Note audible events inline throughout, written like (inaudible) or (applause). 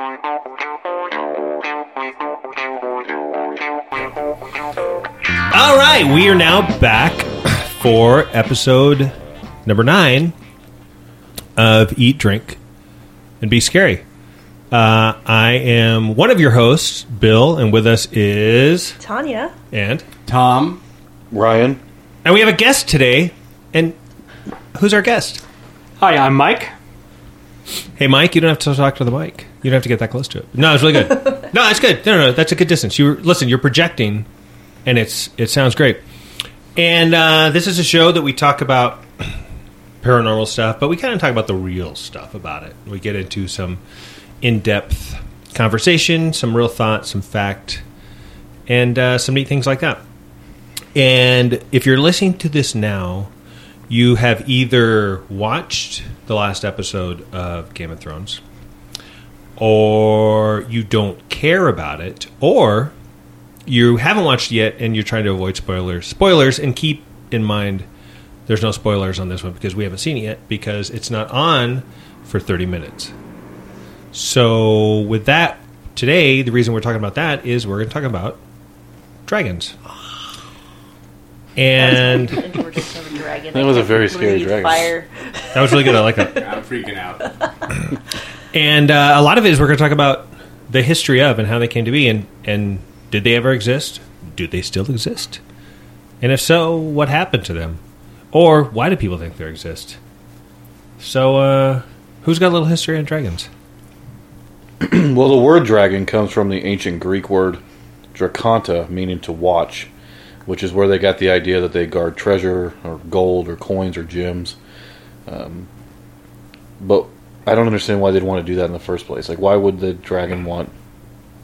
All right, we are now back for episode number nine of Eat, Drink, and Be Scary. Uh, I am one of your hosts, Bill, and with us is Tanya. and Tom. Ryan. and we have a guest today. And who's our guest? Hi, I'm Mike. Hey, Mike, you don't have to talk to the mic. You don't have to get that close to it. No, it's really good. (laughs) no, that's good. No, no, no, that's a good distance. You listen. You're projecting, and it's it sounds great. And uh, this is a show that we talk about (clears throat) paranormal stuff, but we kind of talk about the real stuff about it. We get into some in-depth conversation, some real thought, some fact, and uh, some neat things like that. And if you're listening to this now, you have either watched the last episode of Game of Thrones, or you don't care about it, or you haven't watched yet and you're trying to avoid spoilers. Spoilers, and keep in mind there's no spoilers on this one because we haven't seen it yet because it's not on for 30 minutes. So, with that, today, the reason we're talking about that is we're going to talk about dragons. And (laughs) Into of a dragon. That was a very scary dragon. Fire. that was really good. I like that. I'm freaking out. (laughs) And uh, a lot of it is we're going to talk about the history of and how they came to be, and and did they ever exist? Do they still exist? And if so, what happened to them? Or why do people think they exist? So, uh, who's got a little history on dragons? (clears throat) Well, the word dragon comes from the ancient Greek word drakonta, meaning to watch, which is where they got the idea that they guard treasure or gold or coins or gems. Um, but I don't understand why they'd want to do that in the first place. Like, why would the dragon want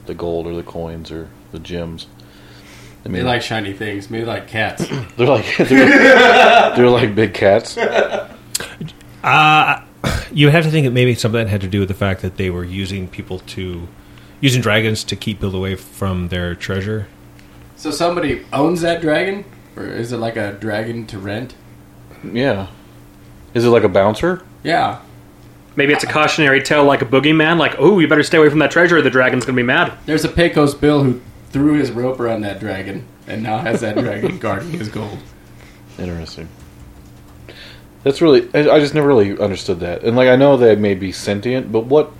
the gold or the coins or the gems? I They like shiny things. Maybe like cats. (coughs) they're like (laughs) they're, they're like big cats. (laughs) Uh, you have to think that maybe some of that had to do with the fact that they were using people to using dragons to keep people away from their treasure. So somebody owns that dragon, or is it like a dragon to rent? Yeah. Is it like a bouncer? Yeah. Maybe it's a cautionary tale like a boogeyman, like, oh, you better stay away from that treasure or the dragon's going to be mad. There's a Pecos Bill who threw his rope around that dragon and now has that dragon (laughs) guarding his gold. Interesting. That's really. I, I just never really understood that. And like, I know they may be sentient, but what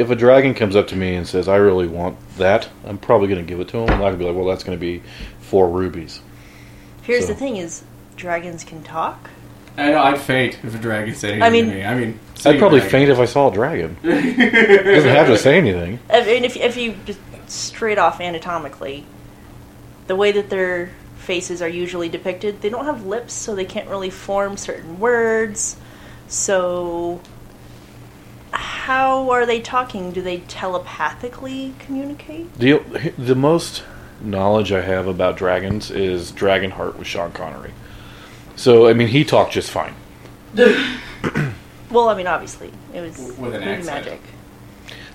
if a dragon comes up to me and says, "I really want that"? I'm probably going to give it to him. I'm not going to be like, "Well, that's going to be four rubies." Here's So- the thing: is dragons can talk. I know. I'd faint if a dragon said anything I mean- to me. I mean, I'd probably faint if I saw a dragon. it (laughs) doesn't have to say anything. I mean, if if you just straight off anatomically, the way that their faces are usually depicted, they don't have lips, so they can't really form certain words. So, how are they talking? Do they telepathically communicate? The the most knowledge I have about dragons is Dragonheart with Sean Connery. So I mean, he talked just fine. (coughs) Well, I mean, obviously, it was With an accent. magic.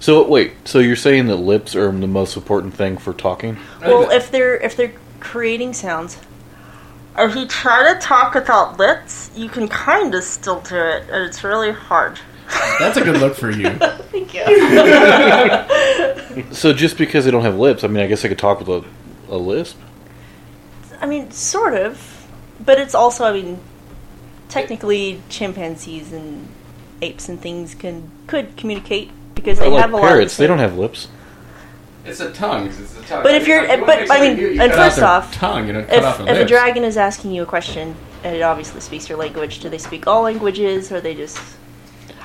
So wait, so you're saying that lips are the most important thing for talking? Well, if they're if they're creating sounds, if you try to talk without lips, you can kind of still do it, and it's really hard. That's a good look for you. (laughs) Thank you. So just because they don't have lips, I mean, I guess they could talk with a, a lisp. I mean, sort of, but it's also, I mean, technically, chimpanzees and apes and things can could communicate because they like have a lot. parrots, they don't have lips. It's a tongue. It's a tongue. But if you're- Like, but, I mean, you- you and first off, tongue, you know, cut If, off if their a dragon is asking you a question and it obviously speaks your language, do they speak all languages or they just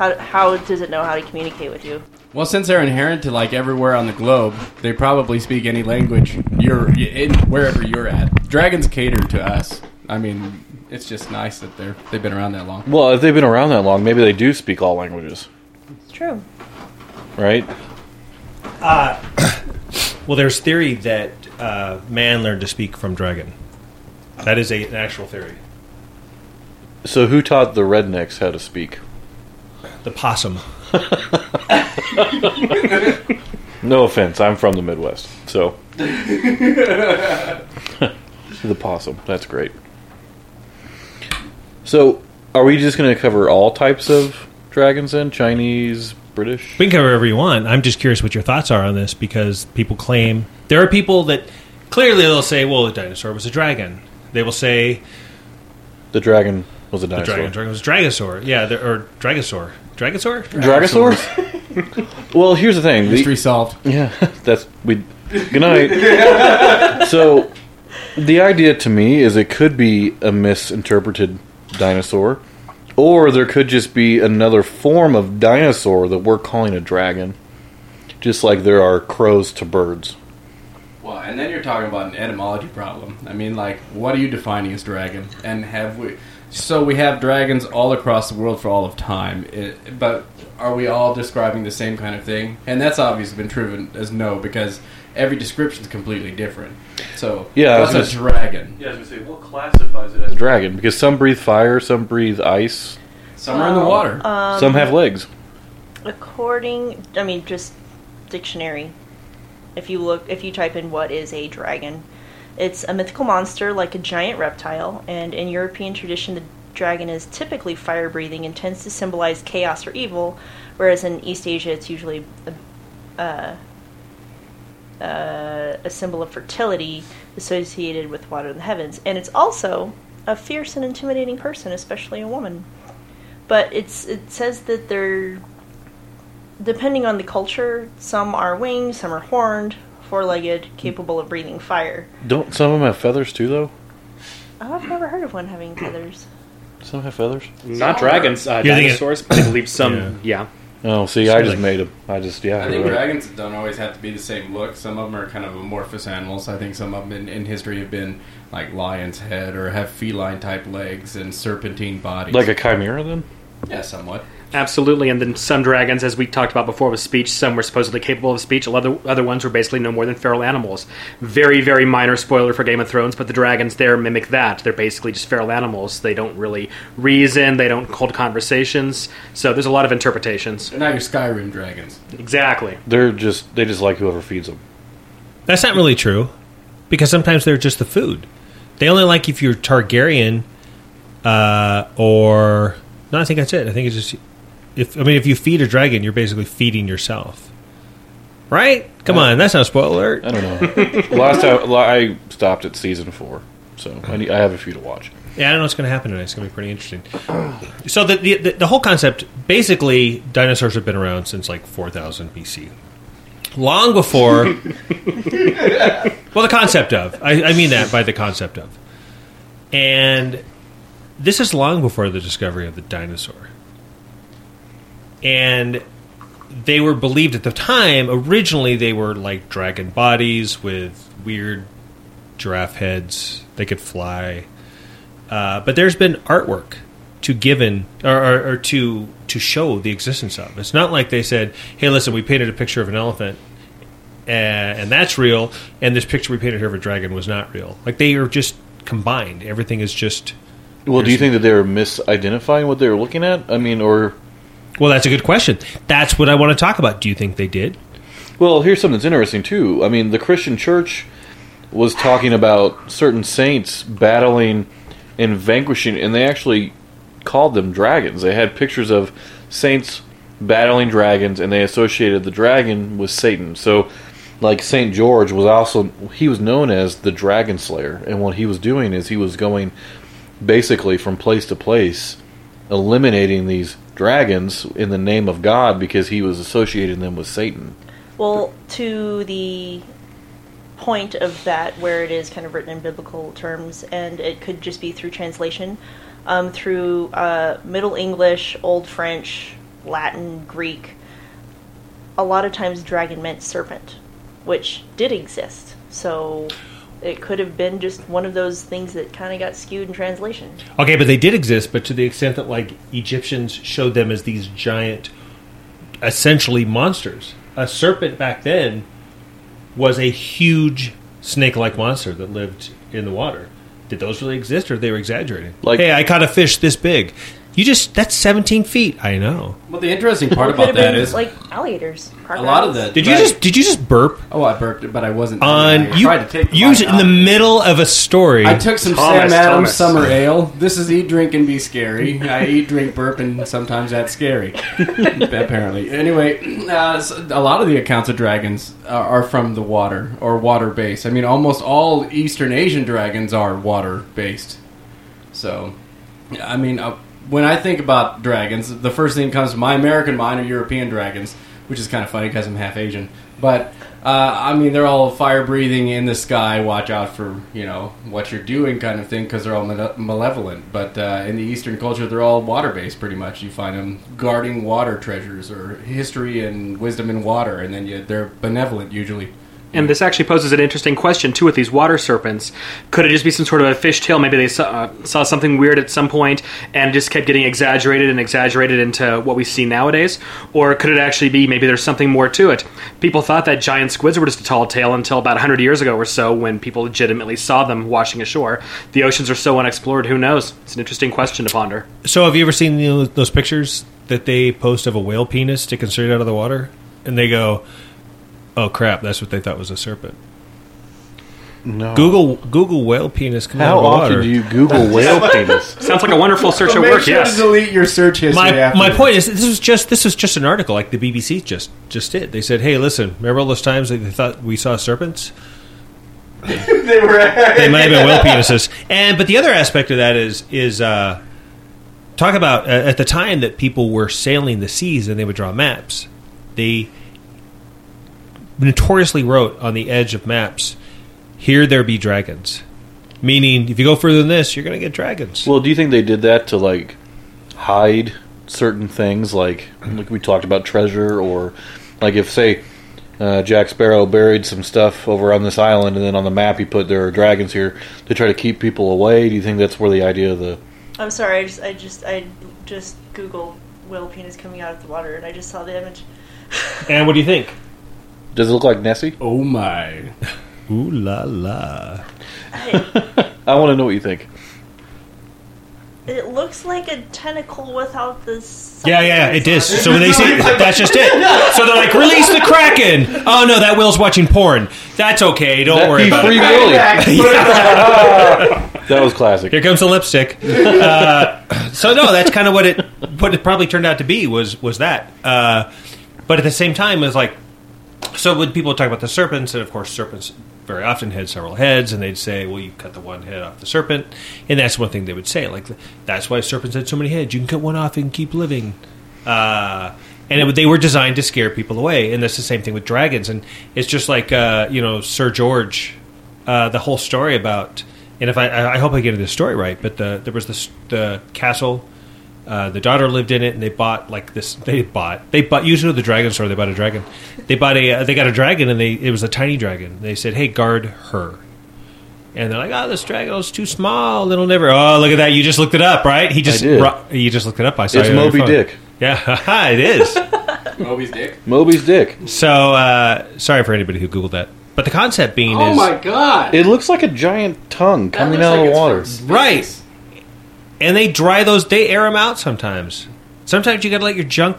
how how does it know how to communicate with you? Well, since they're inherent to like everywhere on the globe, they probably speak any language you're in wherever you're at. Dragons cater to us. I mean, it's just nice that they're they've been around that long. Well, if they've been around that long, maybe they do speak all languages, It's true. right? (coughs) Well, there's theory that uh, man learned to speak from dragon. That is a, an actual theory. So who taught the rednecks how to speak? The possum. No offense, I'm from the Midwest, so (laughs) the possum. That's great. So, are we just going to cover all types of dragons then? Chinese, British. We can cover whatever you want. I'm just curious what your thoughts are on this because people claim there are people that clearly they'll say, "Well, the dinosaur was a dragon." They will say The dragon was a the dinosaur. dragon, dragon was a dragosaur. Yeah, the, or dragosaur, dragosaur. Dragosaur? well, here's the thing. The- Mystery solved. (laughs) Yeah, that's we. Good night. so, the idea to me is it could be a misinterpreted dinosaur, or there could just be another form of dinosaur that we're calling a dragon, just like there are crows to birds. Well, and then you're talking about an etymology problem. I mean, like, what are you defining as dragon? And have we? So we have dragons all across the world for all of time, it, but are we all describing the same kind of thing? And that's obviously been proven as no, because every description is completely different. So, Yeah, I what's a gonna- dragon? Yeah, I was gonna say what classifies it as a dragon because some breathe fire, some breathe ice, some are in the um, water. some have legs. According, I mean, just dictionary. If you look, if you type in what is a dragon, it's a mythical monster like a giant reptile, and in European tradition, the dragon is typically fire breathing and tends to symbolize chaos or evil, whereas in East Asia, it's usually a, a symbol of fertility associated with water in the heavens, and it's also a fierce and intimidating person, especially a woman. But it's it says that they're depending on the culture, some are winged, some are horned, four-legged, capable of breathing fire. Don't some of them have feathers too, though? Oh, I've never heard of one having feathers. Some have feathers. Not dragons, uh, You're thinking- dinosaurs. I believe (coughs) some. Yeah. Oh, see, I just made them. I just yeah. I think right. dragons don't always have to be the same look. Some of them are kind of amorphous animals. I think some of them in, in history have been like lion's head or have feline type legs and serpentine bodies. like a chimera, then. yeah, somewhat. Absolutely, and then some dragons, as we talked about before with speech, some were supposedly capable of speech. Other other ones were basically no more than feral animals. Very very minor spoiler for Game of Thrones, but the dragons there mimic that. They're basically just feral animals. They don't really reason. They don't hold conversations. So there's a lot of interpretations. They're not your Skyrim dragons. Exactly. They're just they just like whoever feeds them. That's not really true because sometimes they're just the food. They only like if you're Targaryen uh, or no. I think that's it. I think it's just if I mean if you feed a dragon, you're basically feeding yourself, right? Come on, that's not a spoiler alert. I don't know. Last time I stopped at season four, so I, need, I have a few to watch. Yeah, I don't know what's going to happen tonight. It's going to be pretty interesting. So the, the the the whole concept, basically, dinosaurs have been around since like 4000 BC, long before. (laughs) well, the concept of I, I mean that by the concept of, and this is long before the discovery of the dinosaur, and they were believed at the time. Originally, they were like dragon bodies with weird giraffe heads. They could fly. Uh, but there's been artwork to given or, or, or to to show the existence of. It's not like they said, "Hey, listen, we painted a picture of an elephant, and, and that's real, and this picture we painted here of a dragon was not real." Like they are just combined. Everything is just. Well, do you think that they were misidentifying what they were looking at? I mean, or Well, that's a good question. That's what I want to talk about. Do you think they did? well, here's something that's interesting too. I mean, the Christian Church was talking about certain saints battling and vanquishing, and they actually called them dragons. They had pictures of saints battling dragons, and they associated the dragon with Satan. So, like Saint George was also he was known as the Dragon Slayer, and what he was doing is he was going basically from place to place, eliminating these dragons in the name of God because he was associating them with Satan. Well, to the point of that, where it is kind of written in biblical terms, and it could just be through translation, um, through uh, Middle English, Old French, Latin, Greek. A lot of times, dragon meant serpent, which did exist. So it could have been just one of those things that kind of got skewed in translation. Okay, but they did exist, but to the extent that like Egyptians showed them as these giant, essentially monsters. A serpent back then was a huge snake-like monster that lived in the water. Did those really exist, or they were exaggerating? Like- hey, I caught a fish this big. You just that's 17 feet. I know. Well, the interesting part about have that been is like alligators. a lot of crocodiles. the. Did you right. just did you just burp Oh, I burped, but I wasn't. on I you? tried to take the You mic in the off. middle of a story. I took some Thomas, Sam Adams Thomas. summer ale. This is eat, drink, and be scary. I eat, drink, burp, and sometimes that's scary. (laughs) Apparently. Anyway, uh, so a lot of the accounts of dragons are, are from the water or water based. I mean, almost all Eastern Asian dragons are water based. So, I mean, uh, when I think about dragons, the first thing that comes to my American mind are European dragons, which is kind of funny because I'm half Asian. But uh, I mean, they're all fire breathing in the sky. Watch out for you know what you're doing, kind of thing, because they're all male- malevolent. But uh, in the Eastern culture, they're all water based, pretty much. You find them guarding water treasures or history and wisdom in water, and then you, they're benevolent usually. And this actually poses an interesting question too with these water serpents. Could it just be some sort of a fishtail? Maybe they saw, uh, saw something weird at some point and just kept getting exaggerated and exaggerated into what we see nowadays, or could it actually be maybe there's something more to it? People thought that giant squids were just a tall tale until about 100 years ago or so, when people legitimately saw them washing ashore. The oceans are so unexplored. Who knows? It's an interesting question to ponder. so have you ever seen those pictures that they post of a whale penis sticking straight out of the water, and they go, "Oh crap, that's what they thought was a serpent." No. Google Google whale penis coming out How of often water. do you Google (laughs) whale penis? Sounds like a wonderful search So at work. sure Yes. to delete your search history. my after my point is this was just this was just an article like the BBC just just did. They said, "Hey, listen, remember all those times that they thought we saw serpents? (laughs) they were. They might have been whale penises." And but the other aspect of that is is uh, talk about uh, at the time that people were sailing the seas and they would draw maps. They notoriously wrote on the edge of maps, "Here there be dragons." Meaning, if you go further than this, you're going to get dragons. Well, do you think they did that to like hide certain things, like like we talked about treasure, or like if say uh, Jack Sparrow buried some stuff over on this island, and then on the map he put there are dragons here to try to keep people away? Do you think that's where the idea of the I'm sorry. I just, I just, I just Googled whale penis coming out of the water, and I just saw the image. and what do you think? Does it look like Nessie? Oh my! (laughs) Ooh la la. Hey, (laughs) I want to know what you think. it looks like a tentacle without the. Yeah, yeah, it is. on So when they see that's just it. (laughs) So they're like, release the kraken. Oh no, that Will's watching porn. That's okay. Don't That'd worry be about free it. Willy. That was classic. Here comes the lipstick. Uh, so no, that's kind of what it what it probably turned out to be was was that. Uh, but at the same time, it was like so when people talk about the serpents, and of course serpents very often had several heads, and they'd say, "Well, you cut the one head off the serpent," and that's one thing they would say. Like that's why serpents had so many heads. You can cut one off and keep living. Uh, and it, they were designed to scare people away, and that's the same thing with dragons. And it's just like uh, you know Sir George, uh, the whole story about. And if I, I hope I get this story right, but the, there was this the castle. Uh, the daughter lived in it, and they bought like this. They bought they bought usually the dragon store. They bought a dragon. They bought a uh, they got a dragon, and they it was a tiny dragon. They said, "Hey, guard her." And they're like, "Oh, this dragon is too small. It'll never." Oh, look at that! You just looked it up, right? He just I did. ru- you just looked it up. I saw It's it on your Moby. Dick. Yeah, (laughs) it is. Moby's dick. Moby's dick. so uh, sorry for anybody who googled that, but the concept being Oh is my god! It looks like a giant tongue That coming out like of the water. Right. And they dry those. They air them out sometimes. Sometimes you got to let your junk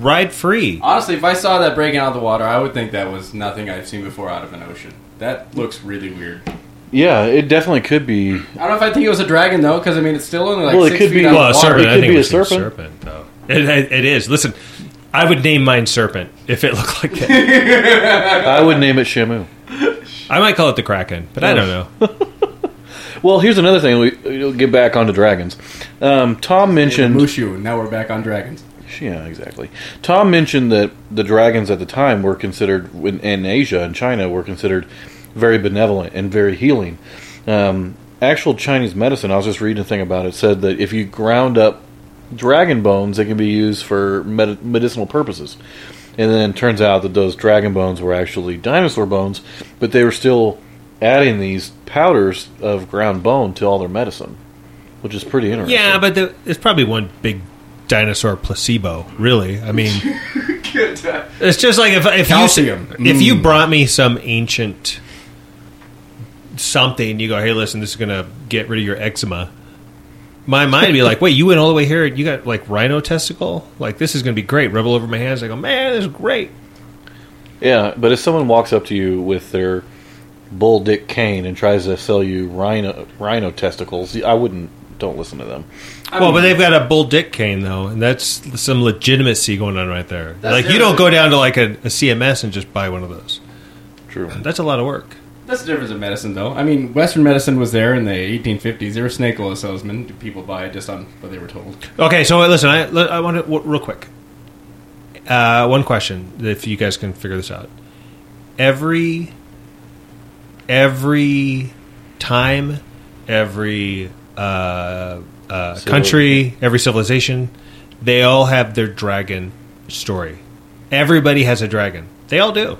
ride free. Honestly, if I saw that breaking out of the water, I would think that was nothing I've seen before out of an ocean. That looks really weird. Yeah, it definitely could be. I don't know if I think it was a dragon though, because I mean it's still only like Well, it six could feet be- out Well, a water. serpent. It I could think be it a was a serpent. serpent, though. It, it, it is. Listen, I would name mine serpent if it looked like that. (laughs) I would name it Shamu. I might call it the kraken, but I don't know. (laughs) Well, here's another thing. We, we'll get back onto dragons. Um, Tom mentioned. Mushu, now we're back on dragons. Yeah, exactly. Tom mentioned that the dragons at the time were considered in, in Asia and China were considered very benevolent and very healing. Um, actual Chinese medicine, I was just reading a thing about it, said that if you ground up dragon bones, they can be used for med- medicinal purposes. And then it turns out that those dragon bones were actually dinosaur bones, but they were still adding these powders of ground bone to all their medicine, which is pretty interesting. Yeah, but the, it's probably one big dinosaur placebo. Really, I (laughs) mean, it's just like if if Calcium. you if you mm. brought me some ancient something, you go, hey, listen, this is gonna get rid of your eczema. my mind would be like, wait, you went all the way here. You got like rhino testicle. Like this is going to be great. Rub it over my hands. I go, man, this is great. Yeah, but if someone walks up to you with their bull dick cane and tries to sell you rhino rhino testicles, I wouldn't. Don't listen to them. well, but they've got a bull dick cane though, and that's some legitimacy going on right there. Like you don't go down to like a, a CVS and just buy one of those. True. That's a lot of work. That's the difference in medicine, though. I mean, Western medicine was there in the 1850s. There were snake oil salesmen. People buy just on what they were told. Okay, so listen, I, I want to real quick. Uh, one question, if you guys can figure this out. Every every time, every uh, uh, country, every civilization, they all have their dragon story. Everybody has a dragon. They all do.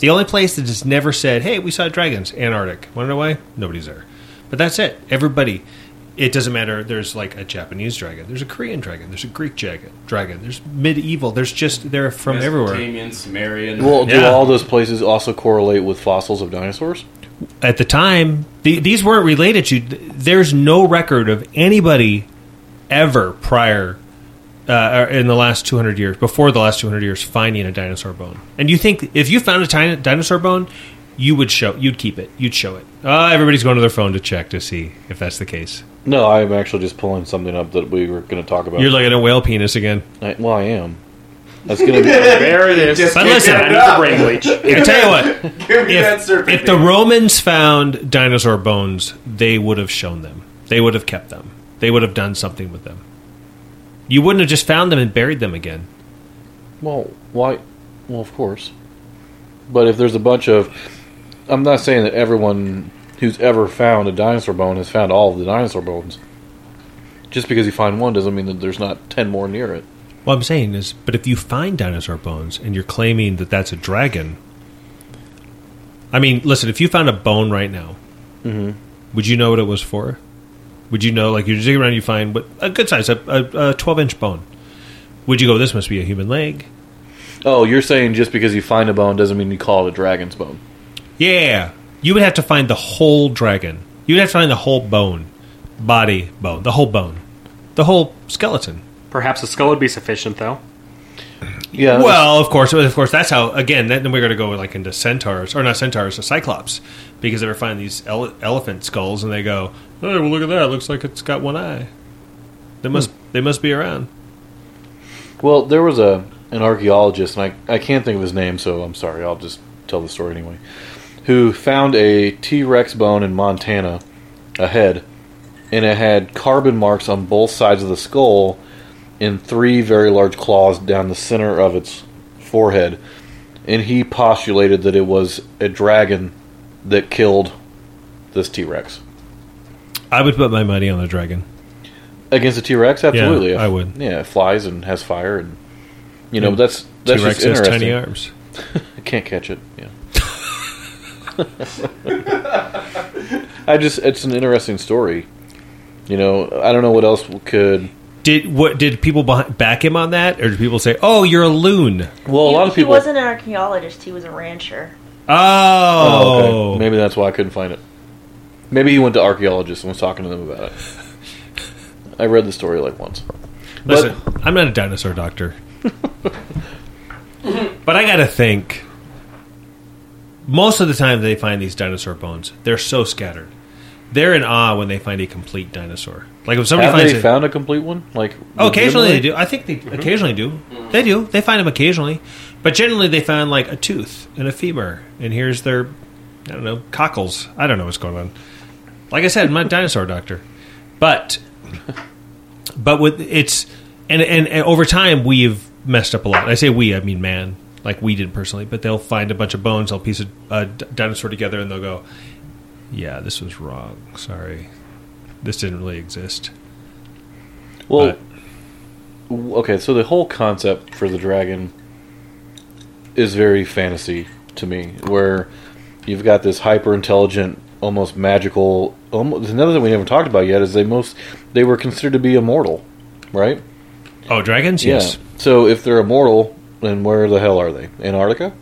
The only place that has never said, "Hey, we saw dragons," Antarctic. Want to know why? Nobody's there. But that's it. Everybody. It doesn't matter. There's like a Japanese dragon. There's a Korean dragon. There's a Greek dragon. Dragon. There's medieval. There's just they're from everywhere. Mesopotamian, Sumerian. Well, do Yeah. all those places also correlate with fossils of dinosaurs? At the time, the, these weren't related to. There's no record of anybody ever prior uh, in the last 200 years, before the last 200 years, finding a dinosaur bone. And you think if you found a tiny dinosaur bone, you would show, you'd keep it, you'd show it. Uh, everybody's going to their phone to check to see if that's the case. No, I'm actually just pulling something up that we were going to talk about. You're looking at whale penis again. I, well, I am. That's going to be. (laughs) There it is. Just But kick listen, it I need up. the brain bleach. (laughs) I tell you what, (laughs) Give me that if, serpent if the. Romans found dinosaur bones, they would have shown them. They would have kept them. They would have done something with them. You wouldn't have just found them and buried them again. Well, why? Well, of course. But if there's a bunch of, I'm not saying that everyone who's ever found a dinosaur bone has found all of the dinosaur bones. Just because you find one doesn't mean that there's not ten more near it. What I'm saying is, but if you find dinosaur bones and you're claiming that that's a dragon, I mean, listen, if you found a bone right now, mm-hmm. would you know what it was for? Would you know, like, you dig around, you find what a good size, a, a, a 12 inch bone. Would you go, this must be a human leg? Oh, you're saying just because you find a bone doesn't mean you call it a dragon's bone. Yeah. You would have to find the whole dragon. You would have to find the whole bone, body, bone, the whole bone, the whole skeleton. Perhaps a skull would be sufficient, though. Yeah. Well, of course, of course. That's how. Again, then we're going to go like into centaurs, or not centaurs, a cyclops, because they were finding these ele- elephant skulls, and they go, "Oh, well, look at that! It looks like it's got one eye. They must, hmm. they must be around." Well, there was a an archaeologist, and I, I can't think of his name, so I'm sorry. I'll just tell the story anyway. Who found a T Rex bone in Montana, a head, and it had carbon marks on both sides of the skull, and three very large claws down the center of its forehead. And he postulated that it was a dragon that killed this T Rex. I would put my money on the dragon. Against a T Rex, absolutely. I would. Yeah, it flies and has fire, and you know Yeah. that's that's T Rex just has interesting. tiny arms. (laughs) I can't catch it. Yeah. (laughs) I just it's an interesting story. You know, I don't know what else could. Did what? Did people back him on that, or did people say, "Oh, you're a loon"? Well, a he, lot of people. he wasn't an archaeologist; he was a rancher. Oh, Oh, okay. Maybe that's why I couldn't find it. Maybe he went to archaeologists and was talking to them about it. I read the story like once. Listen, I'm not a dinosaur doctor. (laughs) but I gotta think. Most of the time they find these dinosaur bones, they're so scattered. They're in awe when they find a complete dinosaur. Like if somebody Have finds they it, found a complete one? Like oh, occasionally they do. I think they mm-hmm. occasionally do. Mm. They do. They find them occasionally, but generally they find like a tooth and a femur, and here's their, I don't know, cockles. I don't know what's going on. Like I said, I'm not a dinosaur doctor, but but with it's and, and and over time we've messed up a lot. I say we, I mean man, like we did personally. But they'll find a bunch of bones, they'll piece a dinosaur together, and they'll go, "Yeah, this was wrong. Sorry, this didn't really exist." Well, But- okay, so the whole concept for the dragon is very fantasy to me, where you've got this hyper intelligent, almost magical. Almost, another thing we haven't talked about yet is they most they were considered to be immortal, right? Oh, dragons? Yes. So if they're immortal, then where the hell are they? Antarctica?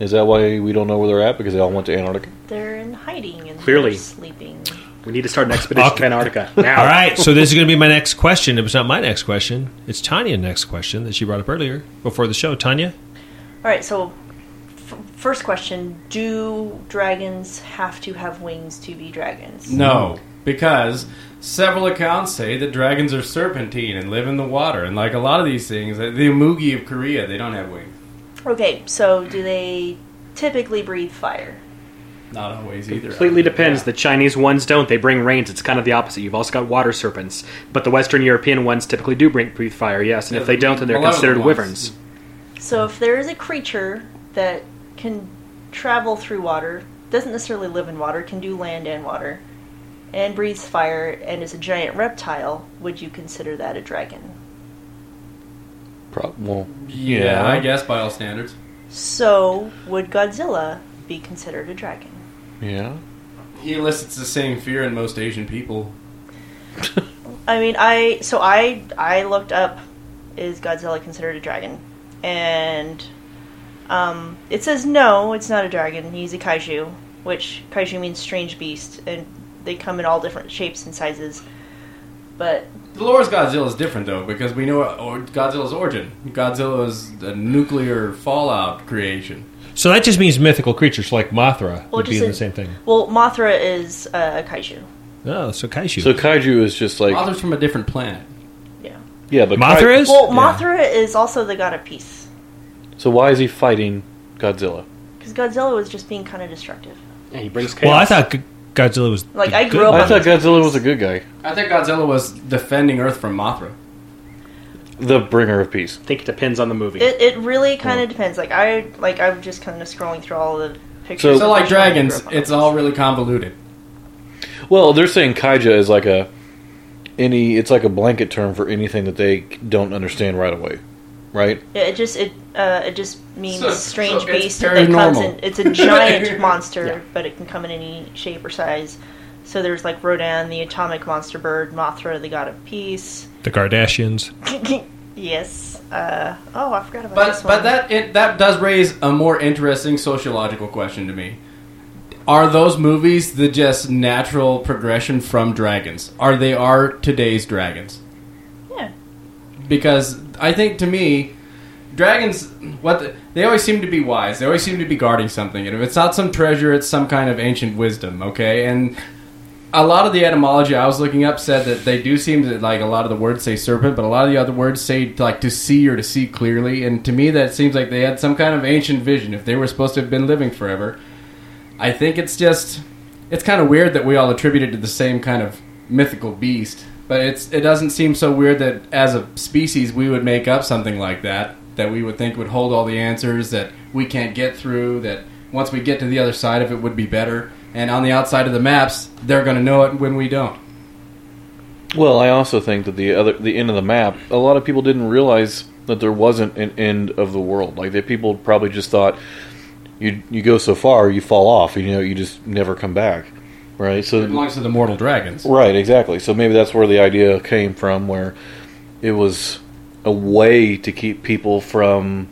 Is that why we don't know where they're at? Because they all went to Antarctica. They're in hiding and Clearly. they're sleeping. We need to start an expedition Okay. to Antarctica (laughs) now. All right, so this is going to be my next question. It was not my next question. It's Tanya's next question that she brought up earlier before the show. Tanya, All right, so f- first question: Do dragons have to have wings to be dragons? No, because several accounts say that dragons are serpentine and live in the water, and like a lot of these things, uh, the Imugi of Korea, they don't have wings. Okay, so do they typically breathe fire? Not always either. Completely depends. Yeah. The Chinese ones don't. They bring rains. It's kind of the opposite. You've also got water serpents, but the Western European ones typically do bring breathe fire. Yes, and Yeah, if they don't, then they're considered ones. wyverns. So if there is a creature that can travel through water, doesn't necessarily live in water, can do land and water, and breathes fire, and is a giant reptile, would you consider that a dragon? Pro- well, Yeah, I guess by all standards. So would Godzilla be considered a dragon? yeah. He elicits the same fear in most Asian people. (laughs) I mean, I so I I looked up is Godzilla considered a dragon, and um, it says no, it's not a dragon. He's a kaiju, which kaiju means strange beast, and they come in all different shapes and sizes. But the Dolores Godzilla is different though because we know Godzilla's origin. Godzilla is a nuclear fallout creation. so that just means mythical creatures like Mothra Well, would be just the same thing. well, Mothra is uh, a kaiju. Oh, so kaiju. So kaiju is just like Mothra's from a different planet. Yeah. yeah, but Mothra kai- is. Well, Yeah. Mothra is also the god of peace So why is he fighting Godzilla? because Godzilla was just being kind of destructive. Yeah, he brings chaos. Well, I thought G- Godzilla was Like, I grew up. I on thought these Godzilla movies. was a good guy, I think Godzilla was defending Earth from Mothra. the bringer of peace. I think it depends on the movie. It, it really kind of depends. Like I like I'm just kind of scrolling through all the pictures. So- of So like which one I grew dragons, up on. it's all really convoluted. Well, they're saying kaiju is like a any. It's like a blanket term for anything that they don't understand right away, right? Yeah, it just it uh, it just means So- strange so beast that comes paranormal. in. It's a giant (laughs) monster, Yeah. but it can come in any shape or size. So there's like Rodan, the atomic monster bird, Mothra, the god of peace. The Kardashians. (laughs) yes. Uh, oh, I forgot about But this one. but that it, that does raise a more interesting sociological question to me. Are those movies the just natural progression from dragons? Are they are today's dragons? Because I think to me, dragons what the, they always seem to be wise. They always seem to be guarding something. And if it's not some treasure, it's some kind of ancient wisdom. Okay, and a lot of the etymology I was looking up said that they do seem to like a lot of the words say serpent, but a lot of the other words say like to see or to see clearly. And to me, that seems like they had some kind of ancient vision. If they were supposed to have been living forever, I think it's just it's kind of weird that we all attribute it to the same kind of mythical beast. But it's it doesn't seem so weird that as a species we would make up something like that that we would think would hold all the answers that we can't get through. That once we get to the other side of it would be better. And on the outside of the maps, they're going to know it when we don't. Well, I also think that the other the end of the map, a lot of people didn't realize that there wasn't an end of the world. Like that, people probably just thought you you go so far, you fall off, you know you just never come back, right? It So belongs to the mortal dragons. right, exactly. So maybe that's where the idea came from, where it was a way to keep people from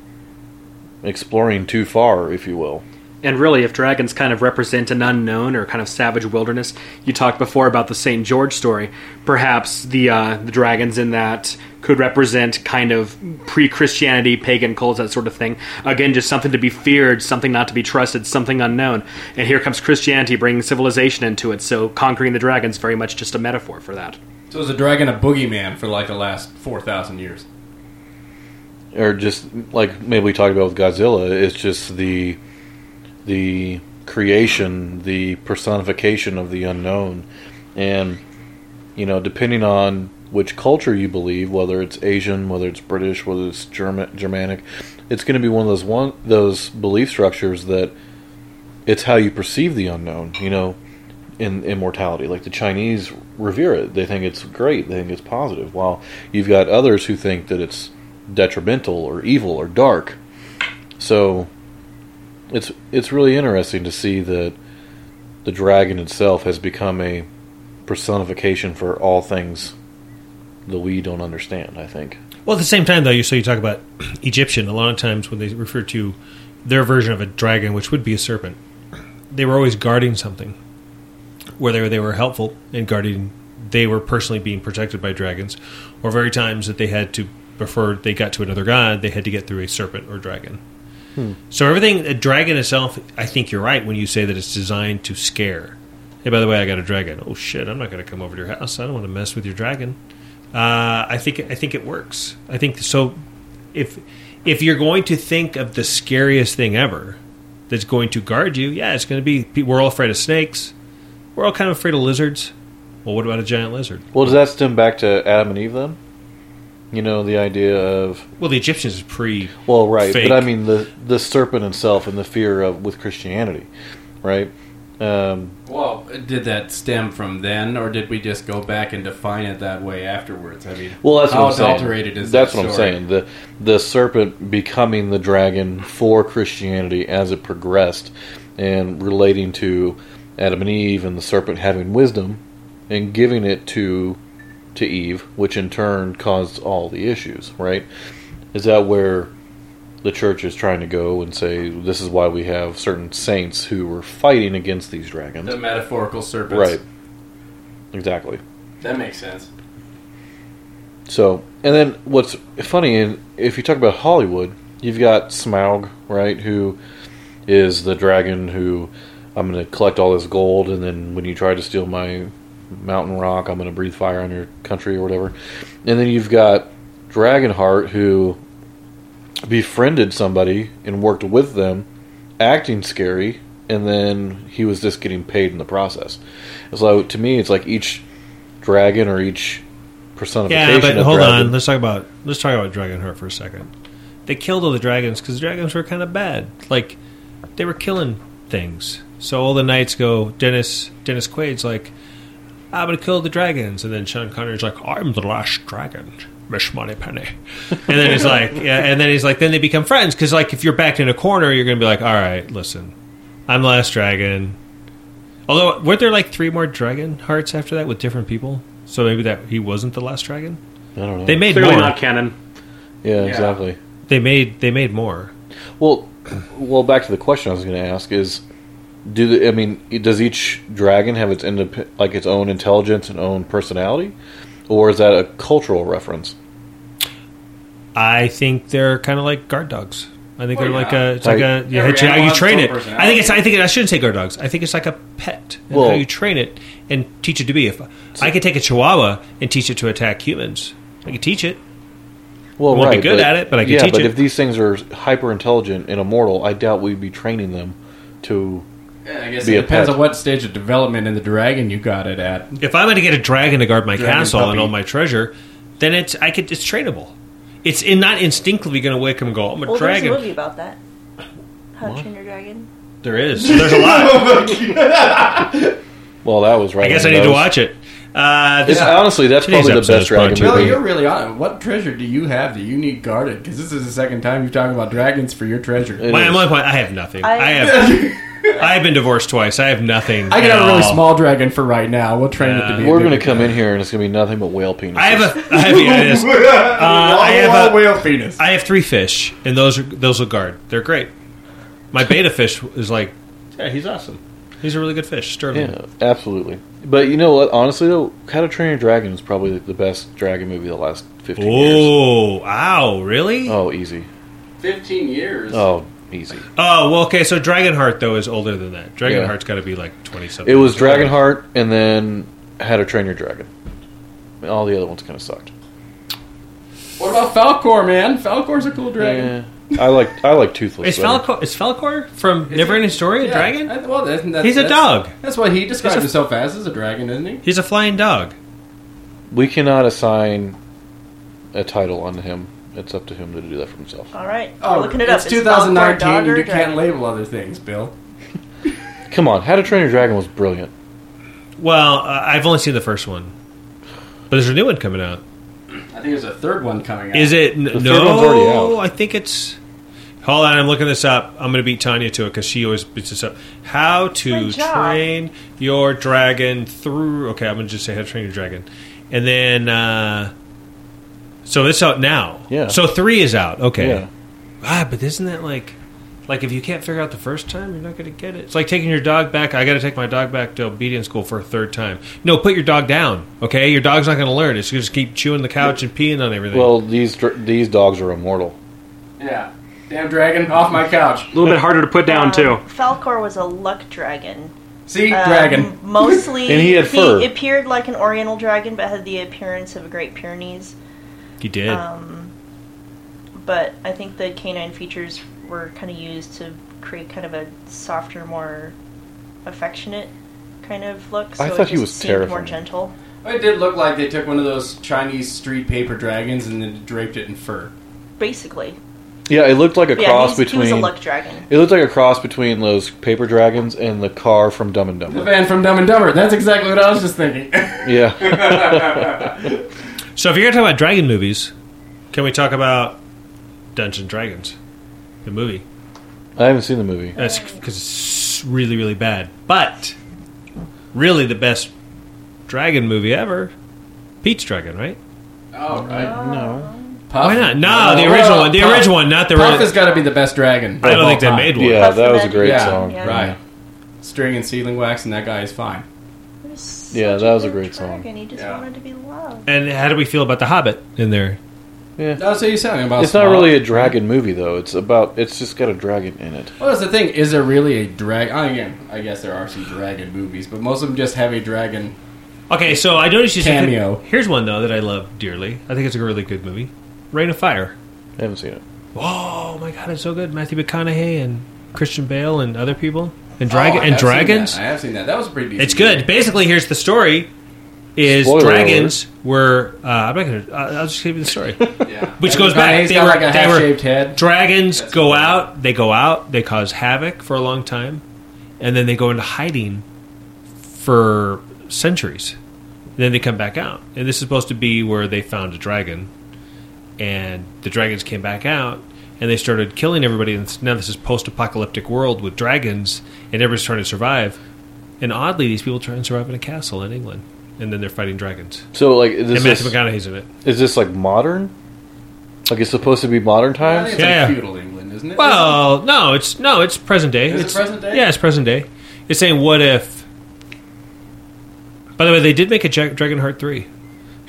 exploring too far, if you will. And really, if dragons kind of represent an unknown or kind of savage wilderness, you talked before about the St. George story. Perhaps the uh, the dragons in that could represent kind of pre-Christianity, pagan cults, that sort of thing. Again, just something to be feared, something not to be trusted, something unknown. And here comes Christianity bringing civilization into it. So conquering the dragons very much just a metaphor for that. So is a dragon a boogeyman for like the last four thousand years? or just like maybe we talked about with Godzilla, it's just the the creation, the personification of the unknown, and you know, depending on which culture you believe, whether it's Asian, whether it's British, whether it's German, Germanic, it's going to be one of those one those belief structures that it's how you perceive the unknown. You know, in immortality. Like the Chinese revere it; they think it's great, they think it's positive. While you've got others who think that it's detrimental or evil or dark. So it's it's really interesting to see that the dragon itself has become a personification for all things that we don't understand. I think. Well, at the same time, though, you so you talk about (clears throat) Egyptian. A lot of times when they refer to their version of a dragon, which would be a serpent, they were always guarding something. Whether they were, they were helpful in guarding. They were personally being protected by dragons, or very times that they had to before they got to another god, they had to get through a serpent or dragon. Hmm. So everything, a dragon itself, I think you're right when you say that it's designed to scare. Hey, by the way, I got a dragon. Oh shit, I'm not going to come over to your house. I don't want to mess with your dragon. Uh, I think I think it works. I think so. If if you're going to think of the scariest thing ever that's going to guard you, yeah, it's going to be. We're all afraid of snakes. We're all kind of afraid of lizards. Well, what about a giant lizard? Well, does that stem back to Adam and Eve then? You know, the idea of Well, the Egyptians is pre. well, right, Fake. but I mean the the serpent itself and the fear of with Christianity, right? Um, Well, did that stem from then, or did we just go back and define it that way afterwards? I mean, well, that's how what I'm saying. adulterated is that's that what I'm saying. The the serpent becoming the dragon for Christianity as it progressed, and relating to Adam and Eve and the serpent having wisdom and giving it to to Eve, which in turn caused all the issues. Right? Is that where the church is trying to go and say this is why we have certain saints who were fighting against these dragons? The metaphorical serpents. Right. Exactly. That makes sense. So, and then what's funny, and if you talk about Hollywood, you've got Smaug, right, who is the dragon who I'm going to collect all this gold, and then when you try to steal my mountain rock, I'm going to breathe fire on your country or whatever. And then you've got Dragonheart, who befriended somebody and worked with them, acting scary, and then he was just getting paid in the process. So to me, it's like each dragon or each personification. Yeah, but of hold dragon- on. Let's talk about let's talk about Dragonheart for a second. They killed all the dragons because the dragons were kind of bad. Like they were killing things. So all the knights go. Dennis Dennis Quaid's like, I'm gonna kill the dragons, and then Sean Connery's like, I'm the last dragon, Miss Moneypenny. and then he's like, (laughs) yeah, and then he's like, then they become friends because like if you're backed in a corner, you're gonna be like, all right, listen, I'm the last dragon. Although weren't there like three more dragon hearts after that with different people? So maybe that he wasn't the last dragon. I don't know. They made Clearly more. not canon. yeah, exactly. They made they made more. Well, well, back to the question I was going to ask is, do the, I mean does each dragon have its indep- like its own intelligence and own personality, or is that a cultural reference? I think they're kind of like guard dogs. I think Well, they're like a it's like a Every you, you, you train it. I think it's. I think it, I shouldn't say guard dogs. I think it's like a pet. And Well- how you train it and teach it to be. If I could take a Chihuahua and teach it to attack humans, I could teach it. Well, Won't be good but- at it, but I can yeah, teach but it. if these things are hyper intelligent and immortal, I doubt we'd be training them to. Yeah, I guess Be it a depends pet. on what stage of development in the dragon you got it at. If I'm going to get a dragon to guard my Dragon castle puppy. and all my treasure, then it's I could it's trainable. It's in, not instinctively going to wake him and go, I'm a Well, there's a dragon. movie about that. How to Train Your Dragon. There is. (laughs) There's a lot. (laughs) Well, that was right. I guess I need the to watch it. Uh, this, It's, honestly, that's probably the best is brought dragon to you Bill, by- movie. you're really on. What treasure do you have that you need guarded? Because this is the second time you're talking about dragons for your treasure. My, is. my point, I have nothing. I, I- have. (laughs) I've been divorced twice. I have nothing. I can at have a really all. small dragon for right now. We'll train it to be. We're going to bigger come in here and it's going to be nothing but whale penises. I have a. I have, yeah, it is. (laughs) Uh, I have a- whale penis. I have three fish, and those are those will guard. They're great. My beta (laughs) fish is like, yeah, he's awesome. He's a really good fish. Sterling. Yeah, absolutely. But you know what? Honestly, though, How to Train Your Dragon is probably the best dragon movie of the last 15 years. Oh, wow, really? Oh. Oh, easy. Fifteen years. Oh, easy. Oh well, okay. So Dragonheart though is older than that. Yeah. Dragonheart's got to be like twenty something. It was Dragonheart and then How to Train Your Dragon. All the other ones kind of sucked. What about Falkor, man? Falkor's a cool dragon. Yeah, I like I like Toothless. Is better. Falkor is Falkor from Neverending Story a Yeah, dragon? I- well, that's, that's, He's a that's- dog. That's what he describes a- himself as, as a dragon, isn't he? He's a flying dog. We cannot assign a title on him. It's up to him to do that for himself. All right, Oh, we're looking it it's up. 2019. Falkor, you dragon? can't label other things, Bill. (laughs) Come on, How to Train Your Dragon was brilliant. Well, uh, I've only seen the first one, but there's a new one coming out. I think there's a third one coming out. Is it? N- third no, one's already out. I think it's. Hold on, I'm looking this up. I'm going to beat Tanya to it because she always beats this up. How to Good job. train your dragon through. Okay, I'm going to just say how to train your dragon, and then. uh So it's out now. Yeah. So three is out. Okay. Yeah. Ah, but isn't that like? Like if you can't figure out the first time, you're not going to get it. It's like taking your dog back. I got to take my dog back to obedience school for a third time. No, put your dog down. Okay, your dog's not going to learn. It's going to just keep chewing the couch and peeing on everything. Well, these these dogs are immortal. Yeah. Damn dragon, off my couch. A little bit harder to put down Um, too. Falkor was a luck dragon. See, Um, dragon. Mostly, (laughs) And he had fur. appeared like an Oriental dragon, but had the appearance of a Great Pyrenees. You did. Um, but I think the canine features were kind of used to create kind of a softer, more affectionate kind of look. So I it thought he was seemed more gentle. It did look like they took one of those Chinese street paper dragons and then draped it in fur. Basically, Yeah, it looked like a yeah, cross he's, he was a between. luck dragon. It looked like a cross between those paper dragons and the car from Dumb and Dumber. The Dumber. van from Dumb and Dumber. That's exactly what I was just thinking. Yeah, (laughs) (laughs) so if you're going to talk about dragon movies, can we talk about Dungeons and Dragons, the movie? I haven't seen the movie. That's because it's really, really bad. But really, the best dragon movie ever, Pete's Dragon, right? oh, right. No, Puff? Why not? No, the original well, one. The Puff. original one, not the. Puff Re- has got to be the best dragon. I don't think they time. made one. yeah, Puff that was a great Yeah, song. Yeah. Right. String and sealing wax, and that guy is fine. He Yeah, such that was a good great song. dragon. He just Yeah. wanted to be loved. And how do we feel about the Hobbit in there? Yeah, That's what you're saying about. it's not small- really a dragon movie though. It's about. It's just got a dragon in it. Well, that's the thing. Is there really a dragon? Again, I guess there are some dragon movies, but most of them just have a dragon. Okay, so I noticed you said- Cameo. Here's one though that I love dearly. I think it's a really good movie. Reign of Fire. I haven't seen it. Oh my god, it's so good. Matthew McConaughey and Christian Bale and other people and dragon Oh, and dragons. I have seen that. That was a pretty. Decent It's good. movie. Basically, here's the story: is Spoiler dragons were. Uh, I'm not gonna. Uh, I'll just give you the story. (laughs) Yeah. (laughs) Which goes back. They got were- like a they were- half-shaved head. Dragons That's go cool. out. They go out. They cause havoc for a long time, and then they go into hiding for centuries. And then they come back out, and this is supposed to be where they found a dragon, and the dragons came back out, and they started killing everybody. And now this is post-apocalyptic world with dragons, and everybody's trying to survive. And oddly, these people try and survive in a castle in England, and then they're fighting dragons. So like, is and Matthew this, McConaughey's in it. is this like modern? Like it's supposed to be modern times? think it's Yeah, like yeah. feudal England, isn't it? Well, no, it's no, it's present day. Is it it's, present day? Yeah, it's present day. It's saying, what if? By the way, they did make a Ja- Dragonheart three.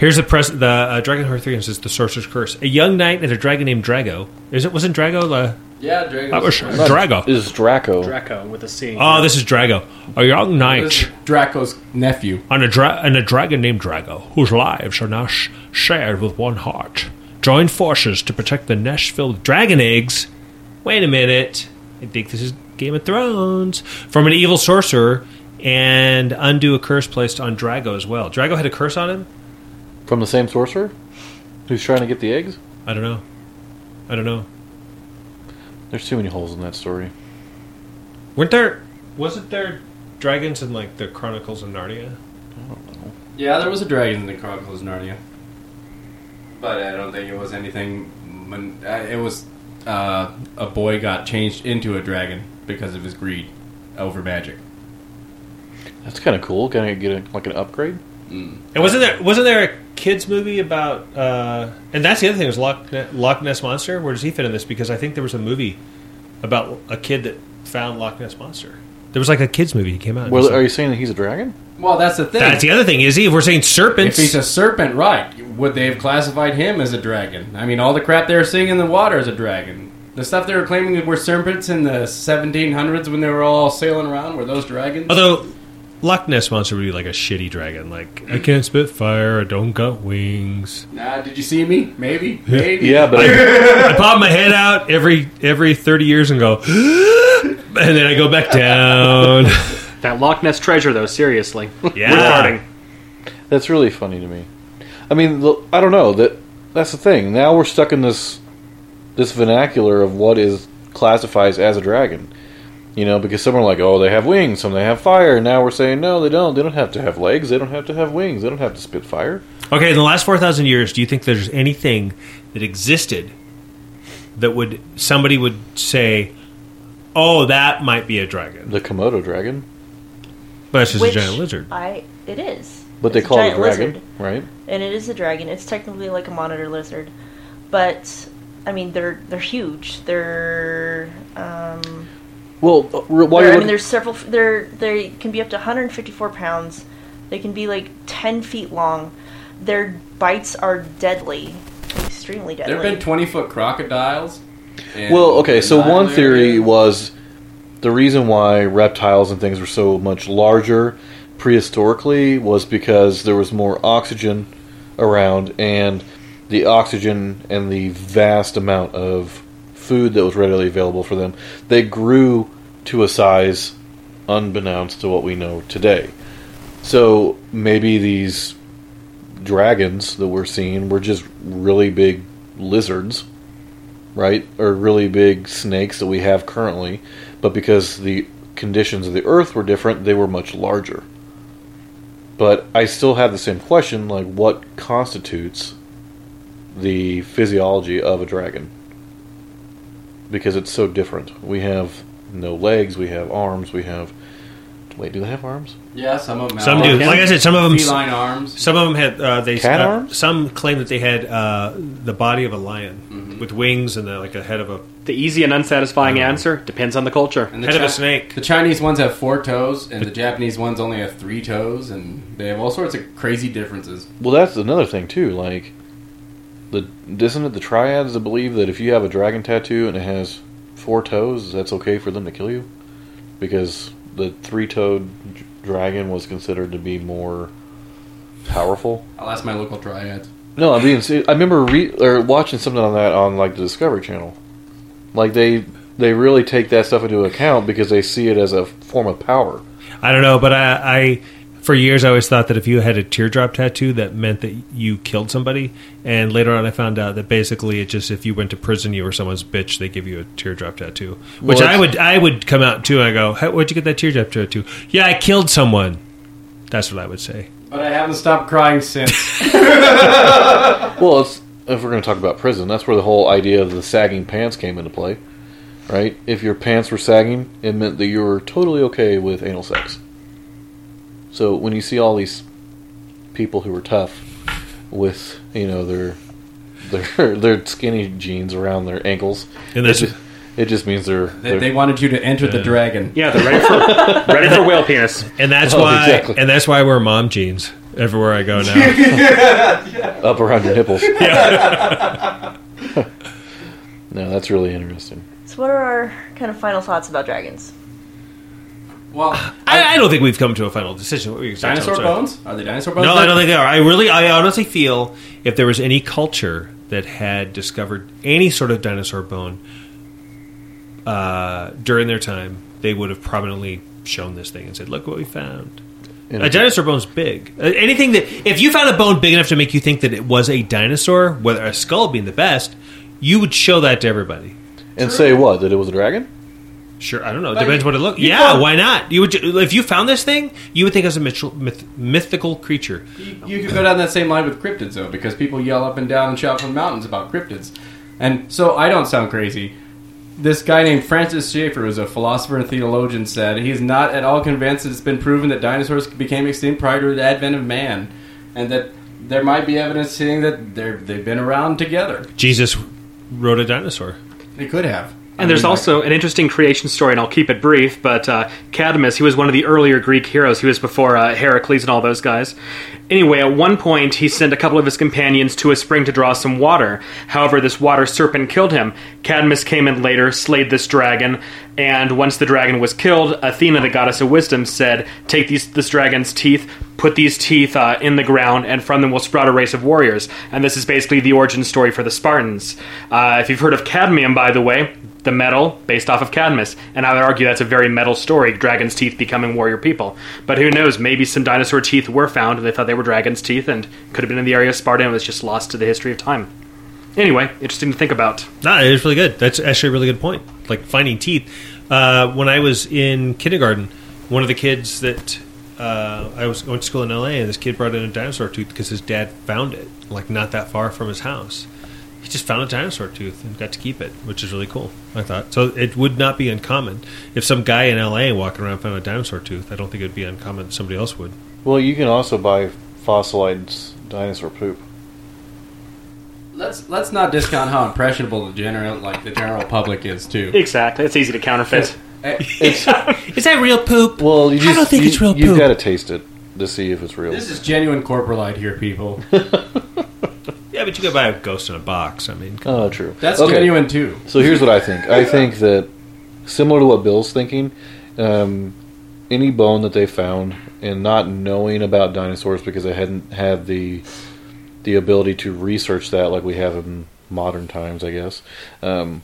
Here's the pres- the uh, Dragonheart three. And it says the Sorcerer's Curse. A young knight and a dragon named Drago. Is it? Wasn't Drago? the? yeah, dragons. that was Not- Drago. This is Draco. Draco with a C. Oh, this is Drago. A young This knight is Draco's nephew. and a, dra- and a dragon named Drago, whose lives are now sh- shared with one heart. Join forces to protect the nest filled dragon eggs. Wait a minute. I think this is Game of Thrones. From an evil sorcerer and undo a curse placed on Drago as well. Drago had a curse on him? From the same sorcerer? Who's trying to get the eggs? I don't know. I don't know. There's too many holes in that story. Weren't there. Wasn't there dragons in, like, the Chronicles of Narnia? Yeah, there was a dragon in the Chronicles of Narnia, but I don't think it was anything. mon- uh, It was uh, a boy got changed into a dragon because of his greed over magic. That's kind of cool. Can I get a, like an upgrade? And wasn't there wasn't there a kids movie about? Uh, and that's the other thing was Loch, Ne- Loch Ness monster. Where does he fit in this? Because I think there was a movie about a kid that found Loch Ness monster. There was like a kids movie. He came out. Well, he said- are you saying that he's a dragon? Well, that's the thing. that's the other thing. Is he? If we're saying serpents, if he's a serpent, right? Would they have classified him as a dragon? I mean, all the crap they were seeing in the water is a dragon. The stuff they were claiming were serpents in the 1700s when they were all sailing around were those dragons? although Loch Ness monster would be like a shitty dragon. Like I can't spit fire. I don't got wings. Nah, did you see me? Maybe, maybe. Yeah, but I, I pop my head out every every thirty years and go, (gasps) and then I go back down. (laughs) That Loch Ness treasure, though, seriously. (laughs) Yeah. We're farting. that's really funny to me. I mean, I don't know. That that's the thing. Now we're stuck in this this vernacular of what is classifies as a dragon. You know, because some are like, oh, they have wings, some they have fire. Now we're saying, no, they don't. They don't have to have legs. They don't have to have wings. They don't have to spit fire. Okay, in the last four thousand years, do you think there's anything that existed that would somebody would say, "Oh, that might be a dragon," The Komodo dragon, but it's just Which a giant lizard. I it is. but they It's call it a dragon, lizard. right? and it is a dragon. It's technically like a monitor lizard, but I mean they're they're huge. They're um, Well, uh, while There- you're I mean, looking- there's several. They're they can be up to 154 pounds. They can be like 10 feet long. Their bites are deadly, extremely deadly. There have been 20 foot crocodiles. in Well, okay, the so Nile one theory area. was the reason why reptiles and things were so much larger prehistorically was because there was more oxygen around and the oxygen and the vast amount of food that was readily available for them. They grew to a size unbeknownst to what we know today. So maybe these dragons that we're seeing were just really big lizards right? Or really big snakes that we have currently, but because the conditions of the earth were different, they were much larger. But I still have the same question like, what constitutes the physiology of a dragon? Because it's so different. We have no legs, we have arms, we have. Wait, do they have arms? Yeah, some of them. Some have do. Like I said, some of them. feline arms. Some of them had uh, they Cat uh, arms? Some claim that they had uh, the body of a lion Mm-hmm. with wings and the, like a head of a. The easy and unsatisfying answer depends on the culture. And Head of a snake. The Chinese ones have four toes, and the Japanese ones only have three toes, and they have all sorts of crazy differences. Well, that's another thing too. Like, the isn't it the triads that believe that if you have a dragon tattoo and it has four toes, that's okay for them to kill you, because the three-toed dragon was considered to be more powerful. I'll ask my local triads. No, I'm being. se- I remember re- or watching something on that on like the Discovery Channel. Like they they really take that stuff into account because they see it as a form of power. I don't know, but I, I for years I always thought that if you had a teardrop tattoo, that meant that you killed somebody. And later on, I found out that basically it just if you went to prison, you were someone's bitch, they give you a teardrop tattoo. Which Well, I would I would come out too. and I go, "Hey, where'd you get that teardrop tattoo? Yeah, I killed someone. That's what I would say. But I haven't stopped crying since. (laughs) Well, it's, if we're going to talk about prison, that's where the whole idea of the sagging pants came into play, right? If your pants were sagging, it meant that you were totally okay with anal sex. So when you see all these people who are tough with, you know, their their (laughs) their skinny jeans around their ankles, And it that's- just, it just means they're, they, they're they wanted you to enter the dragon. Yeah, they're ready for (laughs) ready for whale penis. And that's Oh, why exactly. and that's why I wear mom jeans everywhere I go now. (laughs) up around your nipples. no, that's really interesting. So, what are our kind of final thoughts about dragons? Well, I, I don't think we've come to a final decision. What were you dinosaur Tom? Sorry. bones? Are they dinosaur bones? No, I don't think they are. I really, I honestly feel if there was any culture that had discovered any sort of dinosaur bone uh, during their time, they would have prominently shown this thing and said, "Look what we found." And A dinosaur bone's big. Uh, Anything that if you found a bone big enough to make you think that it was a dinosaur, whether a skull being the best, you would show that to everybody. and say what? That it was a dragon? Sure, I don't know. Like, Depends what it looks. Yeah, why not? You would if you found this thing, you would think it was a myth- myth- mythical creature. You, you could go down that same line with cryptids, though, because people yell up and down and shout from mountains about cryptids. And so I don't sound crazy. This guy named Francis Schaeffer, who's a philosopher and theologian, said he's not at all convinced that it's been proven that dinosaurs became extinct prior to the advent of man, and that there might be evidence saying that they've been around together. Jesus rode a dinosaur. They could have. And there's mean, also an interesting creation story, and I'll keep it brief. But uh, Cadmus, he was one of the earlier Greek heroes. He was before uh, Heracles and all those guys. Anyway, at one point, he sent a couple of his companions to a spring to draw some water. However, this water serpent killed him. Cadmus came in later, slayed this dragon, and once the dragon was killed, Athena, the goddess of wisdom, said, "Take these this dragon's teeth." Put these teeth uh, in the ground, and from them will sprout a race of warriors. And this is basically the origin story for the Spartans. Uh, if you've heard of cadmium, by the way, the metal based off of Cadmus. And I would argue that's a very metal story, dragon's teeth becoming warrior people. But who knows, maybe some dinosaur teeth were found and they thought they were dragon's teeth and could have been in the area of Sparta and was just lost to the history of time. Anyway, interesting to think about. No, it is really good. That's actually a really good point. Like finding teeth. Uh, when I was in kindergarten, one of the kids that uh, I was going to school in LA, and this kid brought in a dinosaur tooth because his dad found it, like not that far from his house. He just found a dinosaur tooth and got to keep it, which is really cool. I thought so. It would not be uncommon if some guy in LA walking around found a dinosaur tooth. I don't think it would be uncommon that somebody else would. Well, you can also buy fossilized dinosaur poop. Let's let's not discount how impressionable the general like the general public is too. Exactly, it's easy to counterfeit. (laughs) It's (laughs) Is that real poop? well, you just, I don't think you, it's real You've poop. got to taste it to see if it's real. This is genuine coprolite here, people. (laughs) Yeah, but you could buy a ghost in a box. I mean, Oh, true. That's Okay. genuine too. So here's what I think. I think that similar to what Bill's thinking, um, any bone that they found and not knowing about dinosaurs because they hadn't had the the ability to research that like we have in modern times, I guess. Um,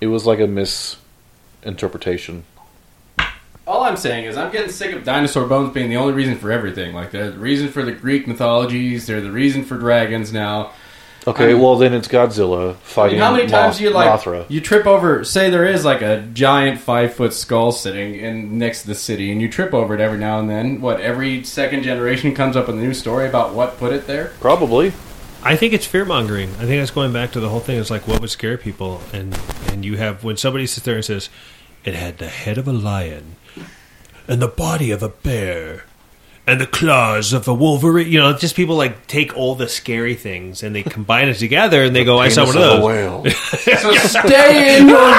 it was like a misinterpretation. All I'm saying is I'm getting sick of dinosaur bones being the only reason for everything. Like they're the reason for the Greek mythologies, they're the reason for dragons now. Okay, I mean- well then it's Godzilla I fighting mean, how many times Moth- do you like Mothra. you trip over? Say there is like a giant five foot skull sitting in next to the city, and you trip over it every now and then. What every second generation comes up with a new story about what put it there. Probably. I think it's fear mongering. I think that's going back to the whole thing. It's like what would scare people, and and you have when somebody sits there and says, "It had the head of a lion, and the body of a bear, and the claws of a wolverine." You know, just people like take all the scary things and they combine it together, and they go, "I saw one of those." a whale. (laughs) So (laughs) stay in your room. (laughs)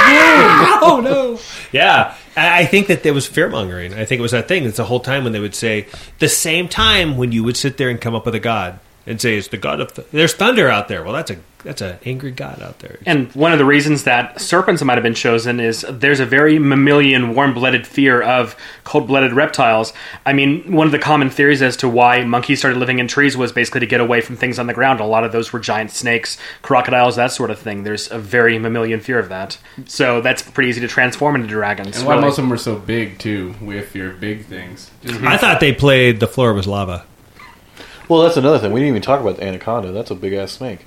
oh no! Yeah, I I think that there was fear mongering. I think it was that thing. It's the whole time when they would say the same time when you would sit there and come up with a god and say it's the god of th- there's thunder out there. Well, that's a that's an angry god out there. And one of the reasons that serpents might have been chosen is there's a very mammalian, warm blooded fear of cold blooded reptiles. I mean, one of the common theories as to why monkeys started living in trees was basically to get away from things on the ground. A lot of those were giant snakes, crocodiles, that sort of thing. There's a very mammalian fear of that. So that's pretty easy to transform into dragons. And why really. most of them were so big too? We have fear big things. Just- I thought they played the floor was lava. Well, that's another thing. We didn't even talk about the anaconda. That's a big ass snake,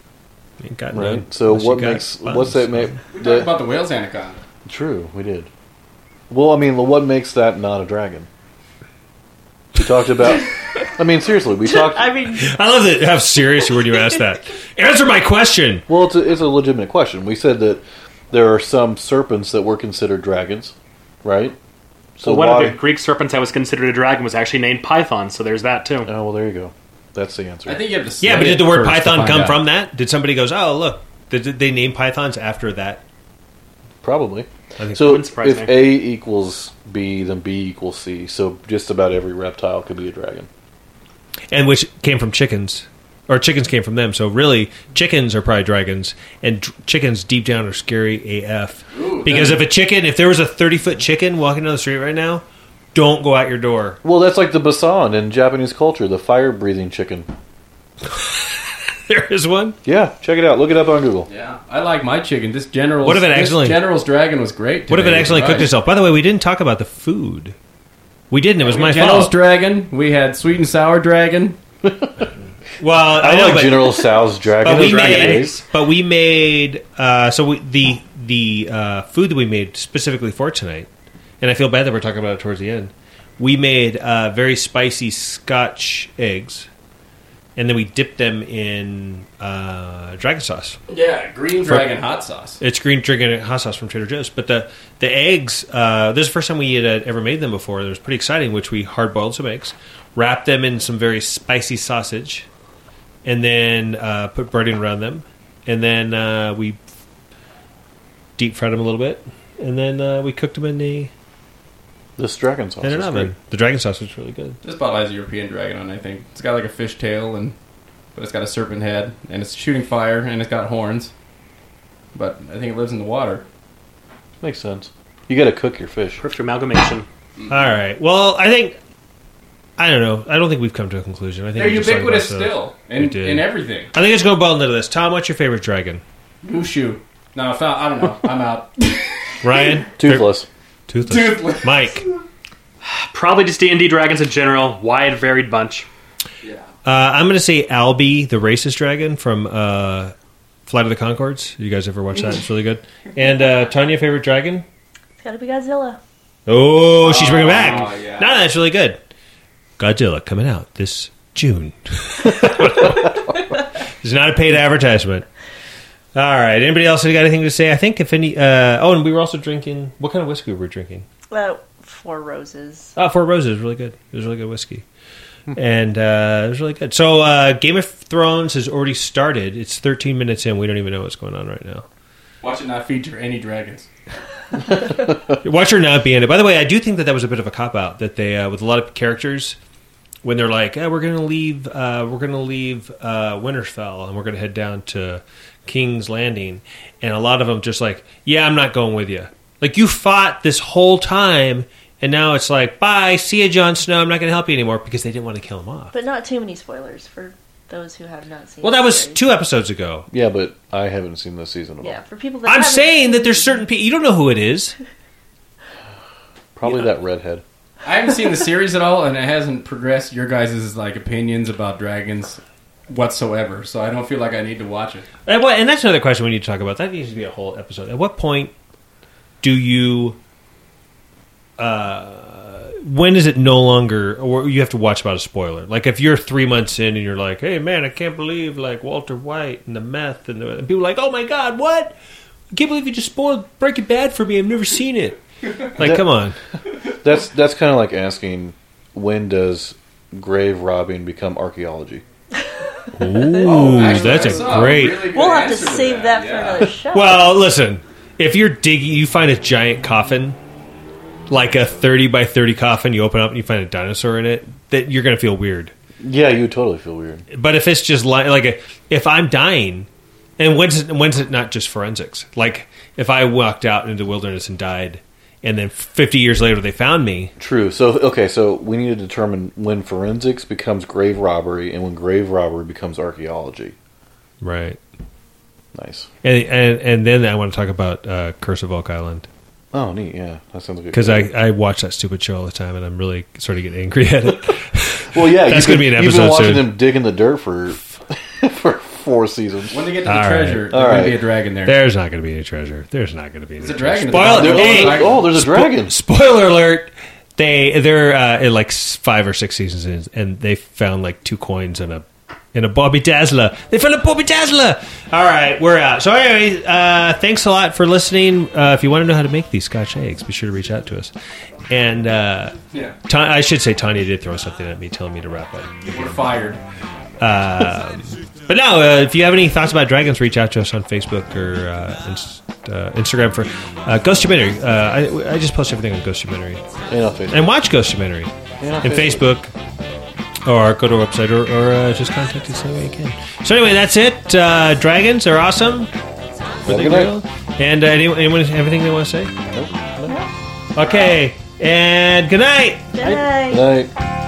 Ain't got right? none. So what makes buns. what's that make? we talked that- about the whale's anaconda. True, we did. Well, I mean, what makes that not a dragon? We talked about. (laughs) I mean, seriously, we talked. I mean, I love that how serious you were when you asked that. (laughs) Answer my question. Well, it's a, it's a legitimate question. We said that there are some serpents that were considered dragons, right? So So one why? of the Greek serpents that was considered a dragon was actually named Python, so there's that too. oh, well, there you go. That's the answer. I think you have to. Yeah, but did the word python come out. from that? Did somebody goes, oh look, did, did they name pythons after that? Probably. I think So if me. A equals B, then B equals C. So just about every reptile could be a dragon. and which came from chickens, or chickens came from them. So really, chickens are probably dragons, and dr- chickens deep down are scary AF. Ooh, because if a chicken, if there was a thirty foot chicken walking down the street right now, don't go out your door. Well, that's like the basan in Japanese culture, the fire breathing chicken. (laughs) There is one. Yeah, check it out. Look it up on Google. Yeah, I like my chicken. This general's. What if it this accidentally- General's dragon was great. What if it today, actually right. cooked itself? By the way, we didn't talk about the food. We didn't. It was my General's fault. dragon. We had sweet and sour dragon. (laughs) well, I, I know, like but, General Sal's dragon. but we dragon made, eggs. but we made. Uh, so we, the the uh, food that we made specifically for tonight, and I feel bad that we're talking about it towards the end. We made uh, very spicy Scotch eggs, and then we dipped them in uh, dragon sauce. Yeah, green dragon hot sauce. It's green dragon hot sauce from Trader Joe's. But the the eggs, uh, this is the first time we had uh, ever made them before. It was pretty exciting. Which we hard boiled some eggs, wrapped them in some very spicy sausage, and then uh, put breading around them, and then uh, we deep fried them a little bit, and then uh, we cooked them in the This dragon sauce in an is oven. great. The dragon sauce was really good. This bottle has a European dragon on. it, I think it's got like a fish tail and, but it's got a serpent head and it's shooting fire and it's got horns. But I think it lives in the water. Makes sense. You got to cook your fish. Perfect amalgamation. All right. Well, I think I don't know. I don't think we've come to a conclusion. I think They're we just talked ubiquitous about stuff. still We in, did. in everything. I think it's going to boil into this. Tom, what's your favorite dragon? Mushu. No, it's not, I don't know. I'm out. Ryan, Toothless. Toothless. Toothless. Mike. (sighs) Probably just D and D dragons in general. Wide, varied bunch. Yeah. Uh, I'm going to say Albi, the racist dragon from uh, Flight of the Conchords. You guys ever watch that? It's really good. And uh, Tanya, favorite dragon? it's got to be Godzilla. Oh, she's bringing it Oh, back. yeah. No, no, that's really good. Godzilla coming out this June. (laughs) it's not a paid advertisement. All right. Anybody else got anything to say? I think if any. Uh, oh, and we were also drinking. What kind of whiskey were we drinking? Uh, Four Roses. Oh, Four Roses, really good. It was really good whiskey, and uh, it was really good. So, uh, Game of Thrones has already started. It's 13 minutes in. We don't even know what's going on right now. Watch it not feature any dragons. (laughs) Watch her not be in it. By the way, I do think that that was a bit of a cop out that they uh, with a lot of characters when they're like, eh, "We're going to leave, uh, we're going to leave uh, Winterfell, and we're going to head down to King's Landing," and a lot of them just like, "Yeah, I'm not going with you." Like you fought this whole time, and now it's like, "Bye, see you, Jon Snow. I'm not going to help you anymore," because they didn't want to kill him off. But not too many spoilers for those who have not seen. Well, that was series. two episodes ago. Yeah, but I haven't seen this season at all. Yeah, for people that I'm saying seen that there's certain people you don't know who it is. (sighs) Probably that redhead. I haven't seen the series at all, and it hasn't progressed your guys' like opinions about dragons whatsoever. So I don't feel like I need to watch it. And, what, and that's another question we need to talk about. That needs to be a whole episode. At what point do you, uh, when is it no longer, or you have to watch about a spoiler? Like if you're three months in and you're like, hey man, I can't believe like Walter White and the meth and, the, and people are like, oh my god, what? I can't believe you just spoiled Breaking Bad for me. I've never seen it. (laughs) Like, come on. (laughs) That's that's kind of like asking when does grave robbing become archaeology? Ooh, oh, Actually, that's I a saw great. really We'll have to answer save that, for yeah. another show. Well, listen, if you're digging, you find a giant coffin, like a 30 by 30 coffin, you open up and you find a dinosaur in it, that you're going to feel weird. Yeah, you would totally feel weird. But if it's just like, like a, if I'm dying, and when's it, when's it not just forensics? Like if I walked out into the wilderness and died, and then 50 years later they found me, True. So okay, so we need to determine when forensics becomes grave robbery and when grave robbery becomes archaeology. right? Nice. And and, and then I want to talk about uh, Curse of Oak Island Oh, neat. Yeah, that sounds good. because I, I watch that stupid show all the time, and I'm really sort of getting angry at it. Well, yeah, (laughs) That's you've gonna been- be an episode. You've been watching soon. them dig in the dirt for (laughs) for four seasons. When they get to the All right. treasure, there's All going right. to be a dragon there. There's not going to be any treasure. There's not going to be any It's a treasure. dragon. at the Spoiler, bottom. hey, There's oh, there's a dragon. spoiler alert. They they're uh, in like s- five or six seasons in, and they found like two coins and a in a Bobby Dazzler. They found a Bobby Dazzler. All right, we're out. So anyway, uh, thanks a lot for listening. Uh, if you want to know how to make these Scotch eggs, be sure to reach out to us. And uh, Yeah, Ta- I should say Tanya did throw something at me, telling me to wrap up. we're fired. But no, uh, if you have any thoughts about dragons, reach out to us on Facebook or uh, inst- uh, Instagram for uh, Ghost Documentary. Uh, I, I just post everything on Ghost Documentary. And on Facebook. And watch Ghost Documentary And on and Facebook. Or go to our website or, or uh, just contact us any way you can. So anyway, that's it. Uh, dragons are awesome. Have a good night. And uh, anyone, anyone have anything they want to say? Nope. Okay. And good night. Good night. Good night.